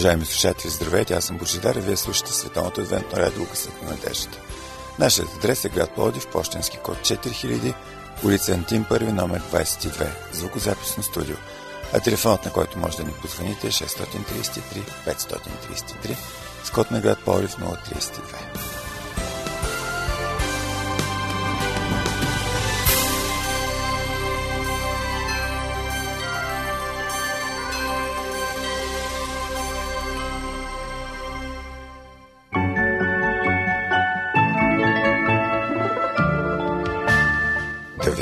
Уважаеми слушатели, здравейте, аз съм Божидар и вие слушате Световното адвентно радио Късът на надеждата. Нашият адрес е град Плодив, почтенски код 4000, улица Антим 1, номер 22, звукозаписно студио. А телефонът, на който може да ни позвоните е 633 533, с код на град Плодив 032.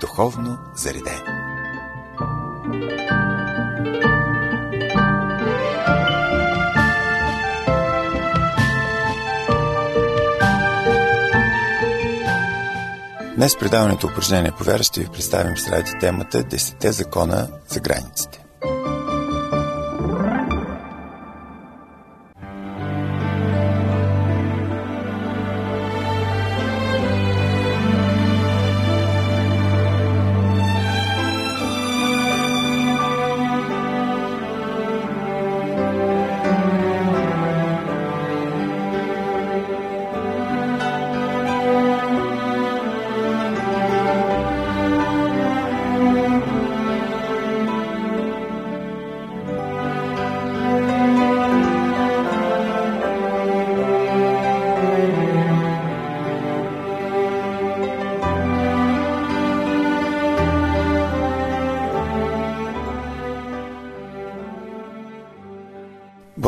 духовно заредени. Днес предаването упражнение по вяра ще ви представим с темата 10 закона за границите.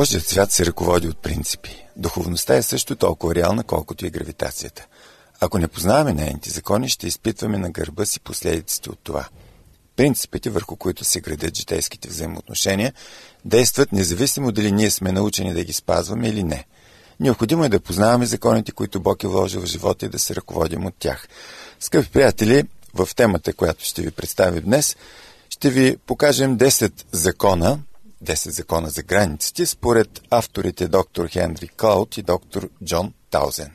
Божият свят се ръководи от принципи. Духовността е също толкова реална, колкото и гравитацията. Ако не познаваме нейните закони, ще изпитваме на гърба си последиците от това. Принципите, върху които се градят житейските взаимоотношения, действат независимо дали ние сме научени да ги спазваме или не. Необходимо е да познаваме законите, които Бог е вложил в живота и да се ръководим от тях. Скъпи приятели, в темата, която ще ви представим днес, ще ви покажем 10 закона, 10 закона за границите, според авторите доктор Хенри Клауд и доктор Джон Таузен.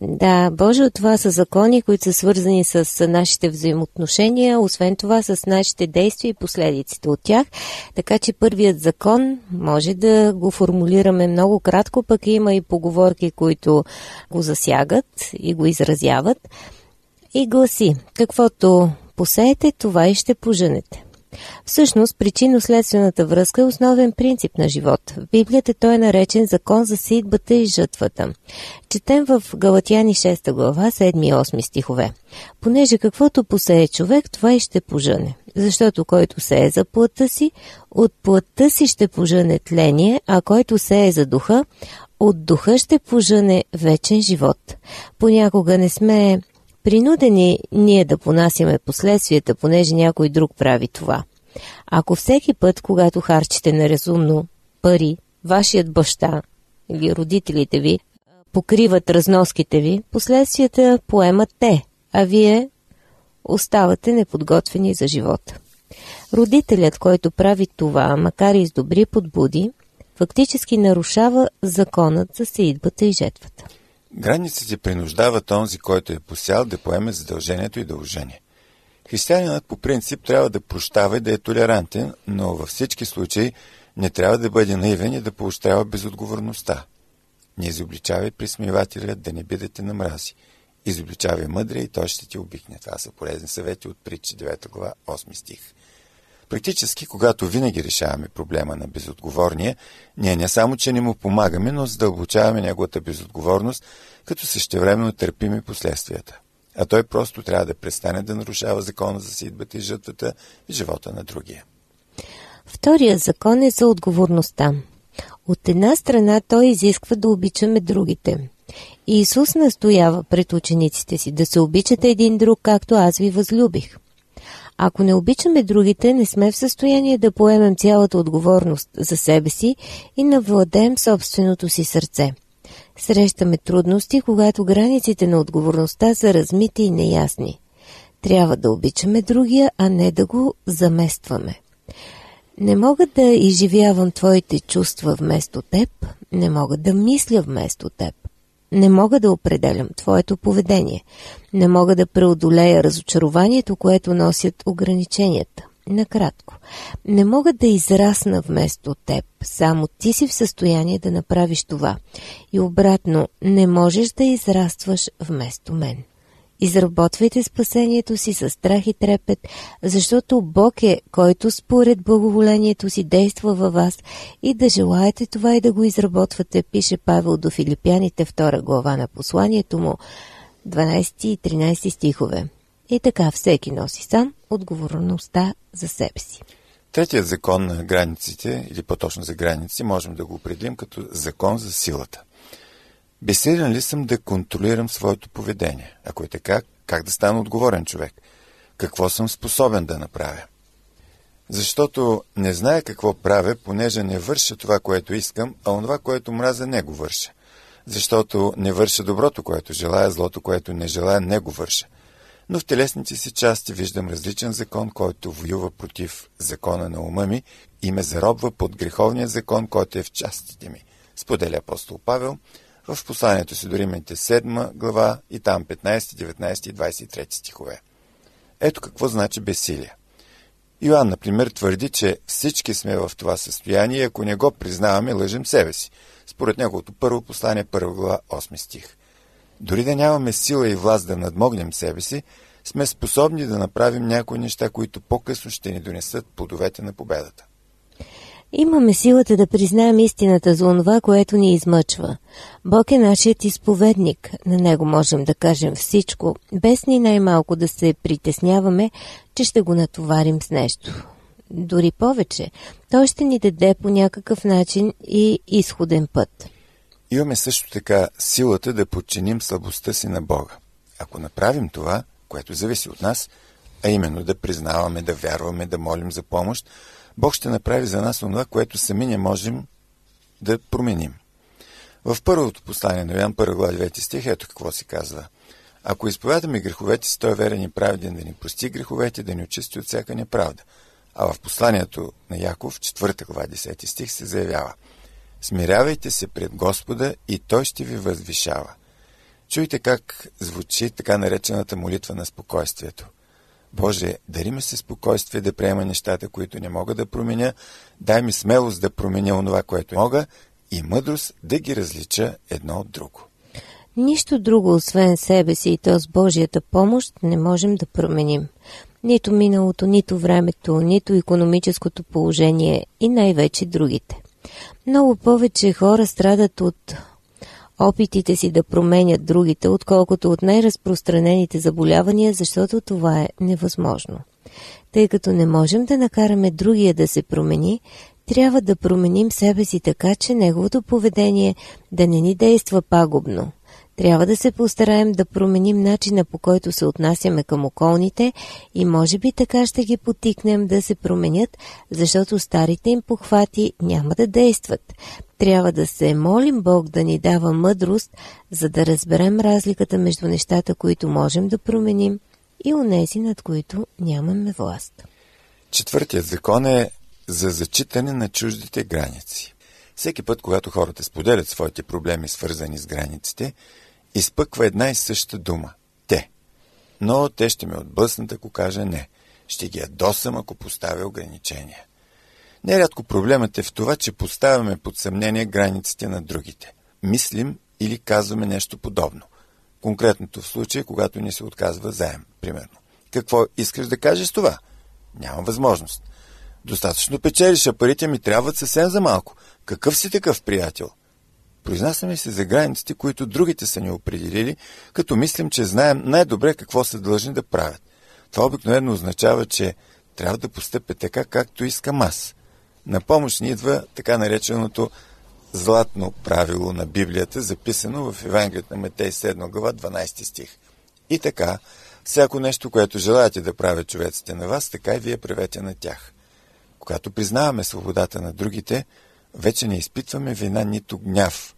Да, Боже, това са закони, които са свързани с нашите взаимоотношения, освен това с нашите действия и последиците от тях. Така че първият закон може да го формулираме много кратко, пък има и поговорки, които го засягат и го изразяват. И гласи, каквото посеете, това и ще поженете. Всъщност, причинно-следствената връзка е основен принцип на живот. В Библията той е наречен закон за сидбата и жътвата. Четем в Галатяни 6 глава, 7 и 8 стихове. Понеже каквото посее човек, това и ще пожъне. Защото който се е за плътта си, от плътта си ще пожъне тление, а който се е за духа, от духа ще пожъне вечен живот. Понякога не сме принудени ние да понасяме последствията, понеже някой друг прави това. Ако всеки път, когато харчите неразумно пари, вашият баща или родителите ви покриват разноските ви, последствията поемат те, а вие оставате неподготвени за живота. Родителят, който прави това, макар и с добри подбуди, фактически нарушава законът за сеидбата и жетвата. Границите принуждават онзи, който е посял да поеме задължението и дължение. Християнинът по принцип трябва да прощава и да е толерантен, но във всички случаи не трябва да бъде наивен и да поощрява безотговорността. Не изобличавай присмивателя да не бидете на мрази. Изобличавай мъдрия и той ще ти обикне. Това са полезни съвети от притчи 9 глава 8 стих. Практически, когато винаги решаваме проблема на безотговорния, ние не само, че не му помагаме, но задълбочаваме неговата безотговорност, като същевременно търпим и последствията. А той просто трябва да престане да нарушава закона за сидбата и жътвата и живота на другия. Вторият закон е за отговорността. От една страна той изисква да обичаме другите. Иисус настоява пред учениците си да се обичате един друг, както аз ви възлюбих. Ако не обичаме другите, не сме в състояние да поемем цялата отговорност за себе си и навладеем собственото си сърце. Срещаме трудности, когато границите на отговорността са размити и неясни. Трябва да обичаме другия, а не да го заместваме. Не мога да изживявам твоите чувства вместо теб, не мога да мисля вместо теб. Не мога да определям твоето поведение. Не мога да преодолея разочарованието, което носят ограниченията. Накратко, не мога да израсна вместо теб, само ти си в състояние да направиш това. И обратно, не можеш да израстваш вместо мен. Изработвайте спасението си с страх и трепет, защото Бог е, който според благоволението си действа във вас и да желаете това и да го изработвате, пише Павел до Филипяните 2 глава на посланието му, 12 и 13 стихове. И така всеки носи сам отговорността за себе си. Третият закон на границите, или по-точно за граници, можем да го определим като закон за силата. Безсилен ли съм да контролирам своето поведение? Ако е така, как да стана отговорен човек? Какво съм способен да направя? Защото не зная какво правя, понеже не върша това, което искам, а онова, което мразя, не го върша. Защото не върша доброто, което желая, злото, което не желая, не го върша. Но в телесните си части виждам различен закон, който воюва против закона на ума ми и ме заробва под греховния закон, който е в частите ми, споделя апостол Павел в посланието си до Римите 7 глава и там 15, 19 и 23 стихове. Ето какво значи безсилие. Йоанн, например, твърди, че всички сме в това състояние и ако не го признаваме, лъжим себе си. Според неговото първо послание, първа глава, 8 стих. Дори да нямаме сила и власт да надмогнем себе си, сме способни да направим някои неща, които по-късно ще ни донесат плодовете на победата. Имаме силата да признаем истината за онова, което ни измъчва. Бог е нашият изповедник. На Него можем да кажем всичко, без ни най-малко да се притесняваме, че ще го натоварим с нещо. Дори повече, Той ще ни даде по някакъв начин и изходен път. Имаме също така силата да подчиним слабостта си на Бога. Ако направим това, което зависи от нас, а именно да признаваме, да вярваме, да молим за помощ, Бог ще направи за нас това, което сами не можем да променим. В първото послание на Йоан, 1 глава 9 стих, ето какво се казва. Ако изповядаме греховете си, той е верен и праведен да ни прости греховете, да ни очисти от всяка неправда. А в посланието на Яков, 4 глава 10 стих, се заявява Смирявайте се пред Господа и Той ще ви възвишава. Чуйте как звучи така наречената молитва на спокойствието – Боже, дари ми се спокойствие да приема нещата, които не мога да променя, дай ми смелост да променя онова, което мога и мъдрост да ги различа едно от друго. Нищо друго, освен себе си и то с Божията помощ, не можем да променим. Нито миналото, нито времето, нито економическото положение и най-вече другите. Много повече хора страдат от опитите си да променят другите, отколкото от най-разпространените заболявания, защото това е невъзможно. Тъй като не можем да накараме другия да се промени, трябва да променим себе си така, че неговото поведение да не ни действа пагубно. Трябва да се постараем да променим начина по който се отнасяме към околните и може би така ще ги потикнем да се променят, защото старите им похвати няма да действат. Трябва да се молим Бог да ни дава мъдрост, за да разберем разликата между нещата, които можем да променим и унези, над които нямаме власт. Четвъртият закон е за зачитане на чуждите граници. Всеки път, когато хората споделят своите проблеми, свързани с границите, изпъква една и съща дума – те. Но те ще ме отблъснат, ако кажа не. Ще ги ядосам, ако поставя ограничения. Нерядко проблемът е в това, че поставяме под съмнение границите на другите. Мислим или казваме нещо подобно. Конкретното в случай, когато ни се отказва заем, примерно. Какво искаш да кажеш това? Няма възможност. Достатъчно печелиш, а парите ми трябват съвсем за малко. Какъв си такъв приятел? Произнасяме се за границите, които другите са ни определили, като мислим, че знаем най-добре какво са длъжни да правят. Това обикновено означава, че трябва да постъпя така, както искам аз. На помощ ни идва така нареченото златно правило на Библията, записано в Евангелието на Метей 7 глава 12 стих. И така, Всяко нещо, което желаете да правят човеците на вас, така и вие правете на тях. Когато признаваме свободата на другите, вече не изпитваме вина нито гняв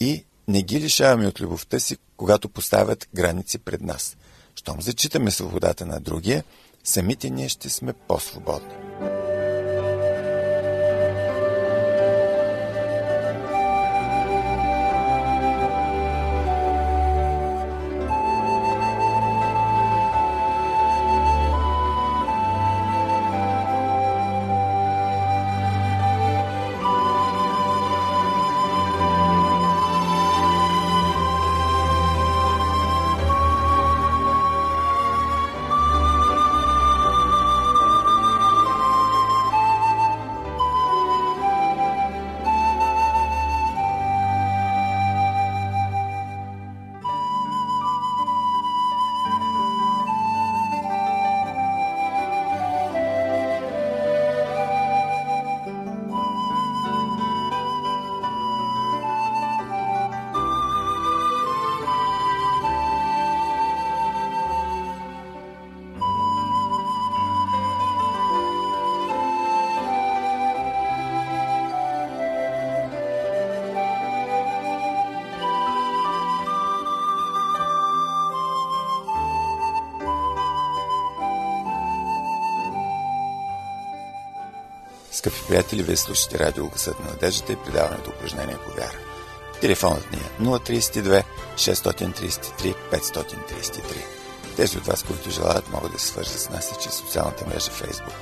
и не ги лишаваме от любовта си, когато поставят граници пред нас. Щом зачитаме свободата на другия, самите ние ще сме по-свободни. Скъпи приятели, вие слушате радио Гъсът на надеждата и предаването упражнение по вяра. Телефонът ни е 032 633 533. Тези от вас, които желаят, могат да се свържат с нас и чрез социалната мрежа Facebook.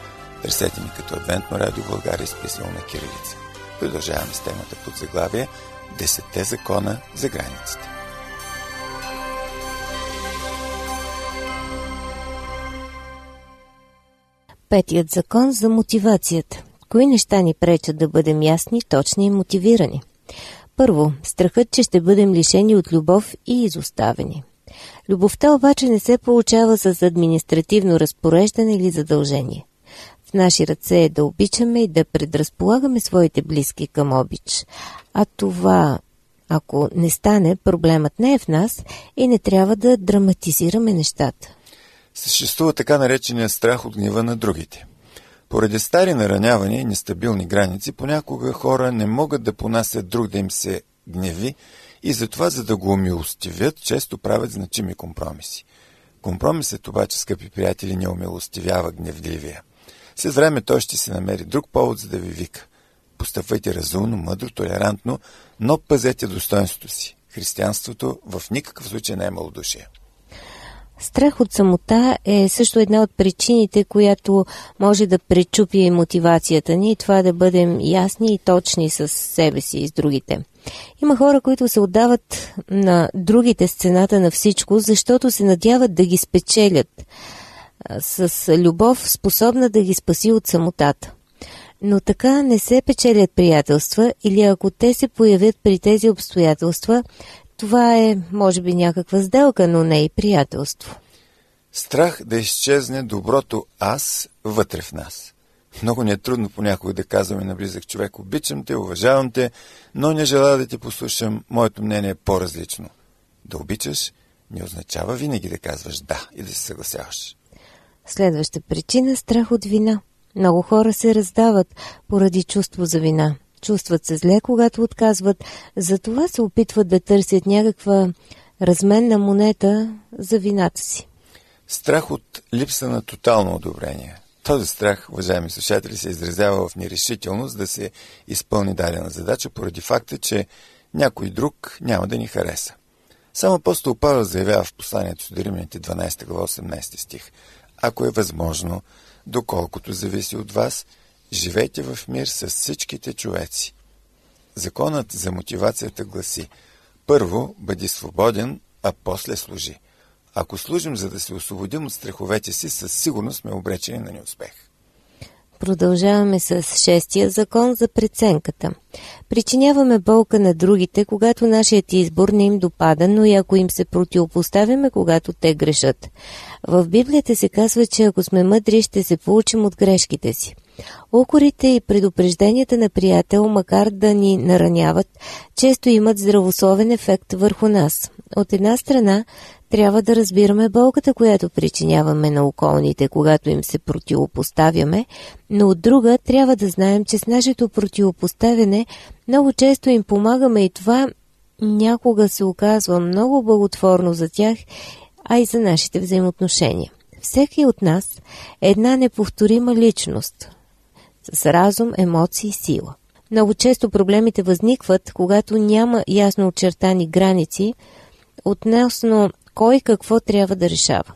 Търсете ни като Адвентно радио България, изписано на кирилица. Продължаваме с темата под заглавие Десетте закона за границите. Петият закон за мотивацията. Кои неща ни пречат да бъдем ясни, точни и мотивирани? Първо, страхът, че ще бъдем лишени от любов и изоставени. Любовта обаче не се получава с административно разпореждане или задължение. В наши ръце е да обичаме и да предразполагаме своите близки към обич. А това, ако не стане, проблемът не е в нас и не трябва да драматизираме нещата. Съществува така наречения страх от гнева на другите – поради стари наранявания и нестабилни граници, понякога хора не могат да понасят друг да им се гневи и затова, за да го умилостивят, често правят значими компромиси. Компромисът обаче, скъпи приятели, не умилостивява гневливия. След време той ще се намери друг повод, за да ви вика. Постъпвайте разумно, мъдро, толерантно, но пазете достоинството си. Християнството в никакъв случай не е малодушие. Страх от самота е също една от причините, която може да пречупи мотивацията ни и това да бъдем ясни и точни с себе си и с другите. Има хора, които се отдават на другите сцената на всичко, защото се надяват да ги спечелят с любов, способна да ги спаси от самотата. Но така не се печелят приятелства или ако те се появят при тези обстоятелства, това е, може би, някаква сделка, но не и приятелство. Страх да изчезне доброто аз вътре в нас. Много ни е трудно понякога да казваме на близък човек, обичам те, уважавам те, но не желая да те послушам, моето мнение е по-различно. Да обичаш не означава винаги да казваш да и да се съгласяваш. Следваща причина – страх от вина. Много хора се раздават поради чувство за вина. Чувстват се зле, когато отказват, затова се опитват да търсят някаква разменна монета за вината си. Страх от липса на тотално одобрение. Този страх, уважаеми слушатели, се изразява в нерешителност да се изпълни дадена задача поради факта, че някой друг няма да ни хареса. Само апостол Павел заявява в посланието до Римляните 12 глава 18 стих. Ако е възможно, доколкото зависи от вас, Живейте в мир с всичките човеци. Законът за мотивацията гласи Първо, бъди свободен, а после служи. Ако служим, за да се освободим от страховете си, със сигурност сме обречени на неуспех. Продължаваме с шестия закон за преценката. Причиняваме болка на другите, когато нашият избор не им допада, но и ако им се противопоставяме, когато те грешат. В Библията се казва, че ако сме мъдри, ще се получим от грешките си. Укорите и предупрежденията на приятел, макар да ни нараняват, често имат здравословен ефект върху нас. От една страна, трябва да разбираме болката, която причиняваме на околните, когато им се противопоставяме, но от друга трябва да знаем, че с нашето противопоставяне много често им помагаме и това някога се оказва много благотворно за тях, а и за нашите взаимоотношения. Всеки от нас е една неповторима личност с разум, емоции и сила. Много често проблемите възникват, когато няма ясно очертани граници относно кой какво трябва да решава.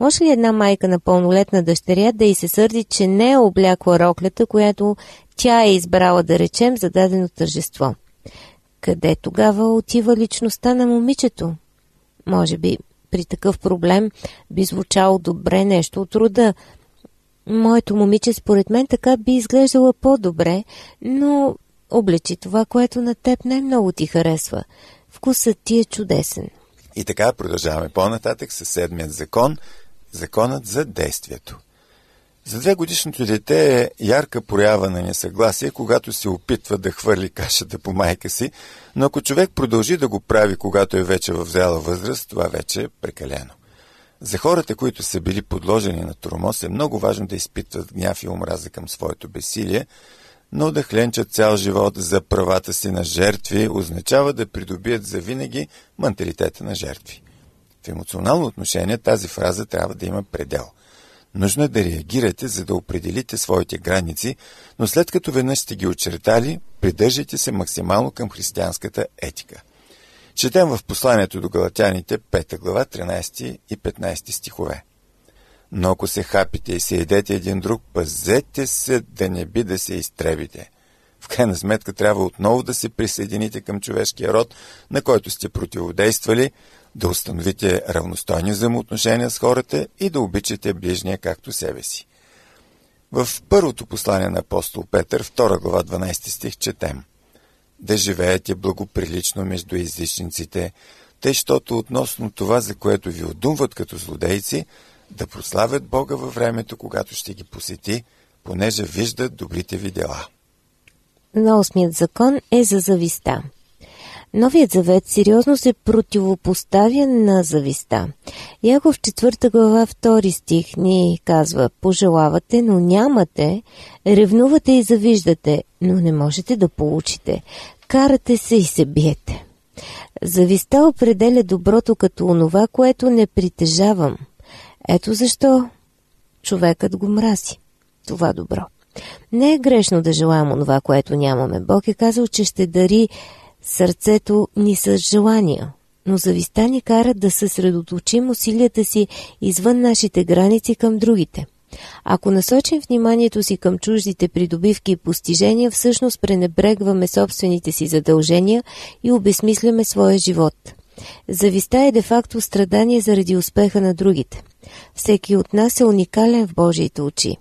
Може ли една майка на пълнолетна дъщеря да й се сърди, че не е облякла роклята, която тя е избрала да речем за дадено тържество? Къде тогава отива личността на момичето? Може би при такъв проблем би звучало добре нещо от рода. Моето момиче според мен така би изглеждала по-добре, но облечи това, което на теб най-много ти харесва. Вкусът ти е чудесен. И така продължаваме по-нататък с седмият закон, законът за действието. За две годишното дете е ярка проява на несъгласие, когато се опитва да хвърли кашата по майка си, но ако човек продължи да го прави, когато е вече в зряла възраст, това вече е прекалено. За хората, които са били подложени на тормоз, е много важно да изпитват гняв и омраза към своето бесилие, но да хленчат цял живот за правата си на жертви означава да придобият завинаги менталитета на жертви. В емоционално отношение тази фраза трябва да има предел. Нужно е да реагирате, за да определите своите граници, но след като веднъж сте ги очертали, придържайте се максимално към християнската етика. Четем в посланието до галатяните 5 глава 13 и 15 стихове. Но ако се хапите и се едете един друг, пазете се да не би да се изтребите. В крайна сметка трябва отново да се присъедините към човешкия род, на който сте противодействали, да установите равностойни взаимоотношения с хората и да обичате ближния както себе си. В първото послание на апостол Петър, 2 глава 12 стих, четем Да живеете благоприлично между езичниците, тъй, щото относно това, за което ви отдумват като злодейци, да прославят Бога във времето, когато ще ги посети, понеже виждат добрите ви дела. На осмият закон е за зависта. Новият завет сериозно се противопоставя на зависта. Яков 4 глава 2 стих ни казва Пожелавате, но нямате, ревнувате и завиждате, но не можете да получите. Карате се и се биете. Зависта определя доброто като онова, което не притежавам – ето защо човекът го мрази. Това добро. Не е грешно да желаем онова, което нямаме. Бог е казал, че ще дари сърцето ни с желания, но зависта ни кара да съсредоточим усилията си извън нашите граници към другите. Ако насочим вниманието си към чуждите придобивки и постижения, всъщност пренебрегваме собствените си задължения и обесмисляме своя живот. Зависта е де-факто страдание заради успеха на другите. Всеки от нас е уникален в Божиите очи.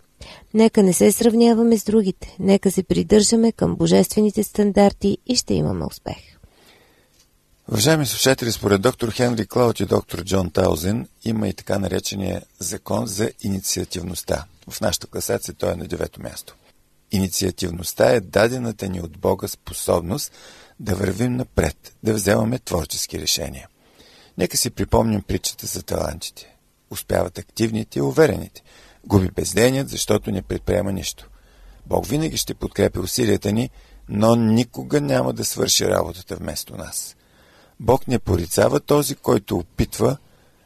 Нека не се сравняваме с другите, нека се придържаме към божествените стандарти и ще имаме успех. Уважаеми слушатели, според доктор Хенри Клаут и доктор Джон Таузен има и така наречения закон за инициативността. В нашата класация той е на девето място. Инициативността е дадената ни от Бога способност да вървим напред, да вземаме творчески решения. Нека си припомним притчата за талантите. Успяват активните и уверените. Губи безденият, защото не предприема нищо. Бог винаги ще подкрепи усилията ни, но никога няма да свърши работата вместо нас. Бог не порицава този, който опитва,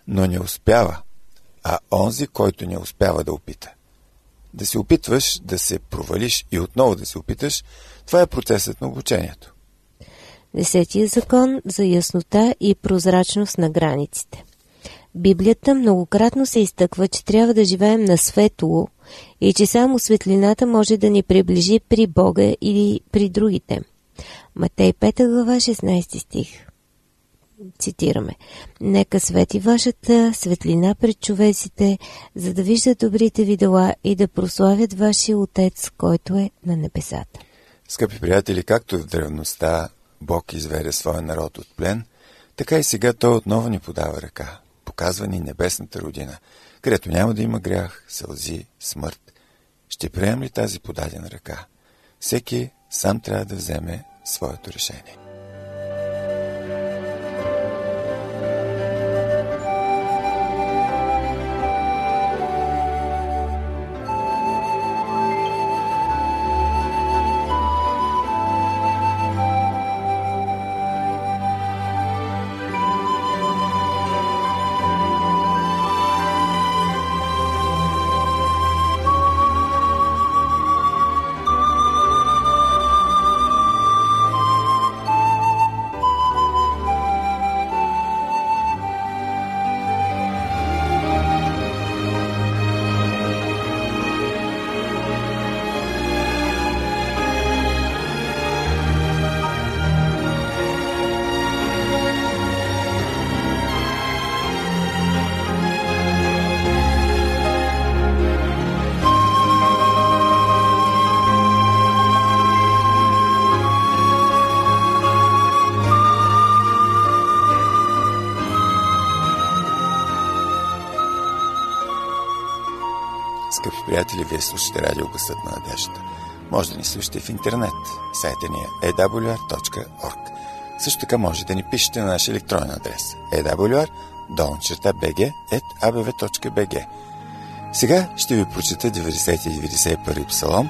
но не успява, а онзи, който не успява да опита. Да се опитваш, да се провалиш и отново да се опиташ, това е процесът на обучението. Десетия закон за яснота и прозрачност на границите. Библията многократно се изтъква, че трябва да живеем на светло и че само светлината може да ни приближи при Бога или при другите. Матей 5 глава 16 стих. Цитираме. Нека свети вашата светлина пред човеците, за да виждат добрите ви дела и да прославят вашия Отец, който е на небесата. Скъпи приятели, както в древността Бог изведе своя народ от плен, така и сега Той отново ни подава ръка, показва ни небесната родина, където няма да има грях, сълзи, смърт. Ще прием ли тази подадена ръка? Всеки сам трябва да вземе своето решение. Скъпи приятели, вие слушате радио Гласът на надеждата. Може да ни слушате в интернет. Сайта ни е awr.org. Също така може да ни пишете на наш електронен адрес awr.bg.abv.bg Сега ще ви прочета 90 и 91 псалом,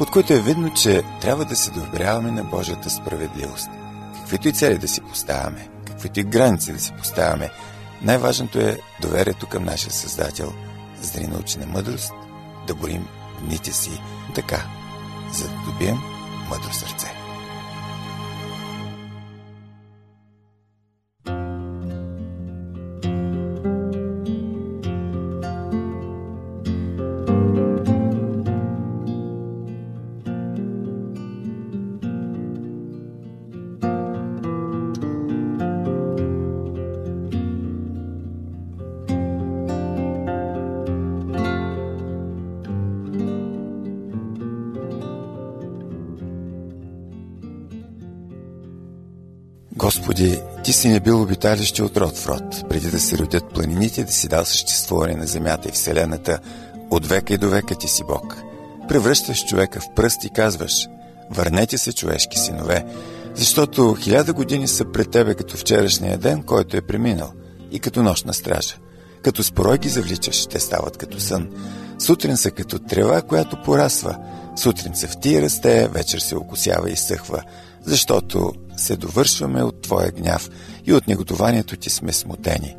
от който е видно, че трябва да се доверяваме на Божията справедливост. Каквито и цели да си поставяме, каквито и граници да си поставяме, най-важното е доверието към нашия Създател, за да ни научи на мъдрост, да борим дните си така, за да добием мъдро сърце. Господи, Ти си не бил обиталище от род в род, преди да се родят планините, да си дал съществуване на земята и вселената, от века и до века Ти си Бог. Превръщаш човека в пръст и казваш, върнете се, човешки синове, защото хиляда години са пред Тебе като вчерашния ден, който е преминал, и като нощна стража. Като спорой ги завличаш, те стават като сън. Сутрин са като трева, която порасва. Сутрин се тия расте, вечер се окосява и съхва защото се довършваме от Твоя гняв и от неготованието Ти сме смутени.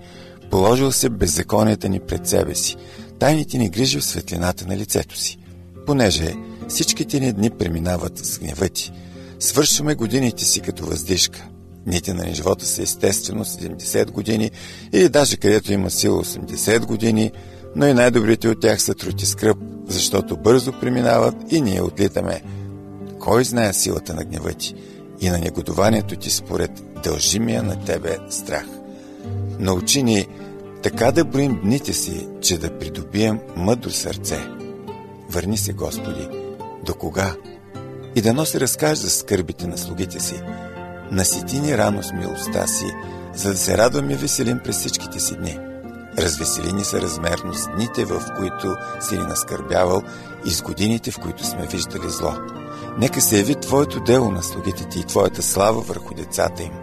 Положил се беззаконията ни пред себе си, тайните ни грижи в светлината на лицето си. Понеже всичките ни дни преминават с гнева Ти, свършваме годините си като въздишка. Дните на ни живота са естествено 70 години или даже където има сила 80 години, но и най-добрите от тях са труд и скръп, защото бързо преминават и ние отлитаме. Кой знае силата на гнева ти? И на негодованието ти според дължимия на тебе страх. Научи ни така да броим дните си, че да придобием мъдро сърце. Върни се, Господи, до кога? И да се разкаже за скърбите на слугите си. Насити ни рано с милостта си, за да се радваме и веселим през всичките си дни. Развесели ни са размерно с дните, в които си ни наскърбявал и с годините, в които сме виждали зло. Нека се яви Твоето дело на слугите Ти и Твоята слава върху децата им.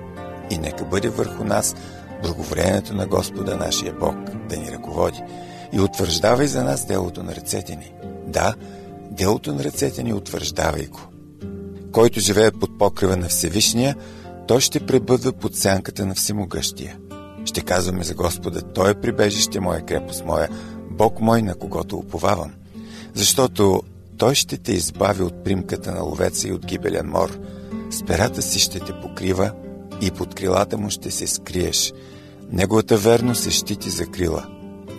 И нека бъде върху нас благоволението на Господа нашия Бог да ни ръководи. И утвърждавай за нас делото на ръцете ни. Да, делото на ръцете ни утвърждавай го. Който живее под покрива на Всевишния, той ще пребъдва под сянката на Всемогъщия. Ще казваме за Господа, Той е прибежище моя, крепост моя, Бог мой, на когото уповавам. Защото той ще те избави от примката на ловеца и от гибелен мор. С перата си ще те покрива и под крилата му ще се скриеш. Неговата верност се щити за крила.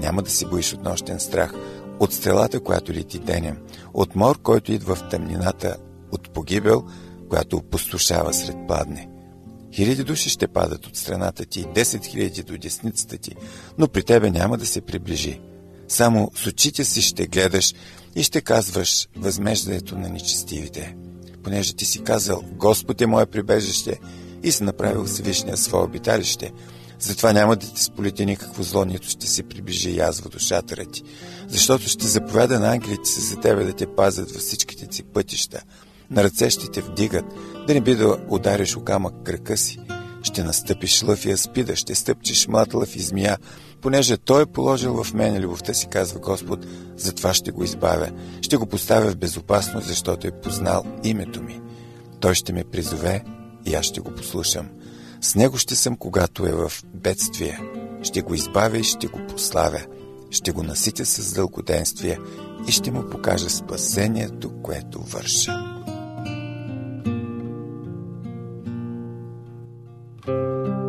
Няма да си боиш от нощен страх, от стрелата, която лети денем, от мор, който идва в тъмнината, от погибел, която опустошава сред падне. Хиляди души ще падат от страната ти, 10 хиляди до десницата ти, но при тебе няма да се приближи. Само с очите си ще гледаш и ще казваш възмеждането на нечестивите. Понеже ти си казал, Господ е мое прибежище и си направил Всевишния свое обиталище, затова няма да ти сполите никакво зло, нито ще се приближи язва душата ти, защото ще заповяда на ангелите си за тебе да те пазят във всичките си пътища. На ръце ще те вдигат, да не би да удариш окамък кръка си. Ще настъпиш лъв и аспида, ще стъпчеш млад лъв и змия, понеже Той е положил в мен любовта си, казва Господ, затова ще го избавя. Ще го поставя в безопасност, защото е познал името ми. Той ще ме призове и аз ще го послушам. С него ще съм, когато е в бедствие. Ще го избавя и ще го пославя. Ще го наситя с дългоденствие и ще му покажа спасението, което върша. Música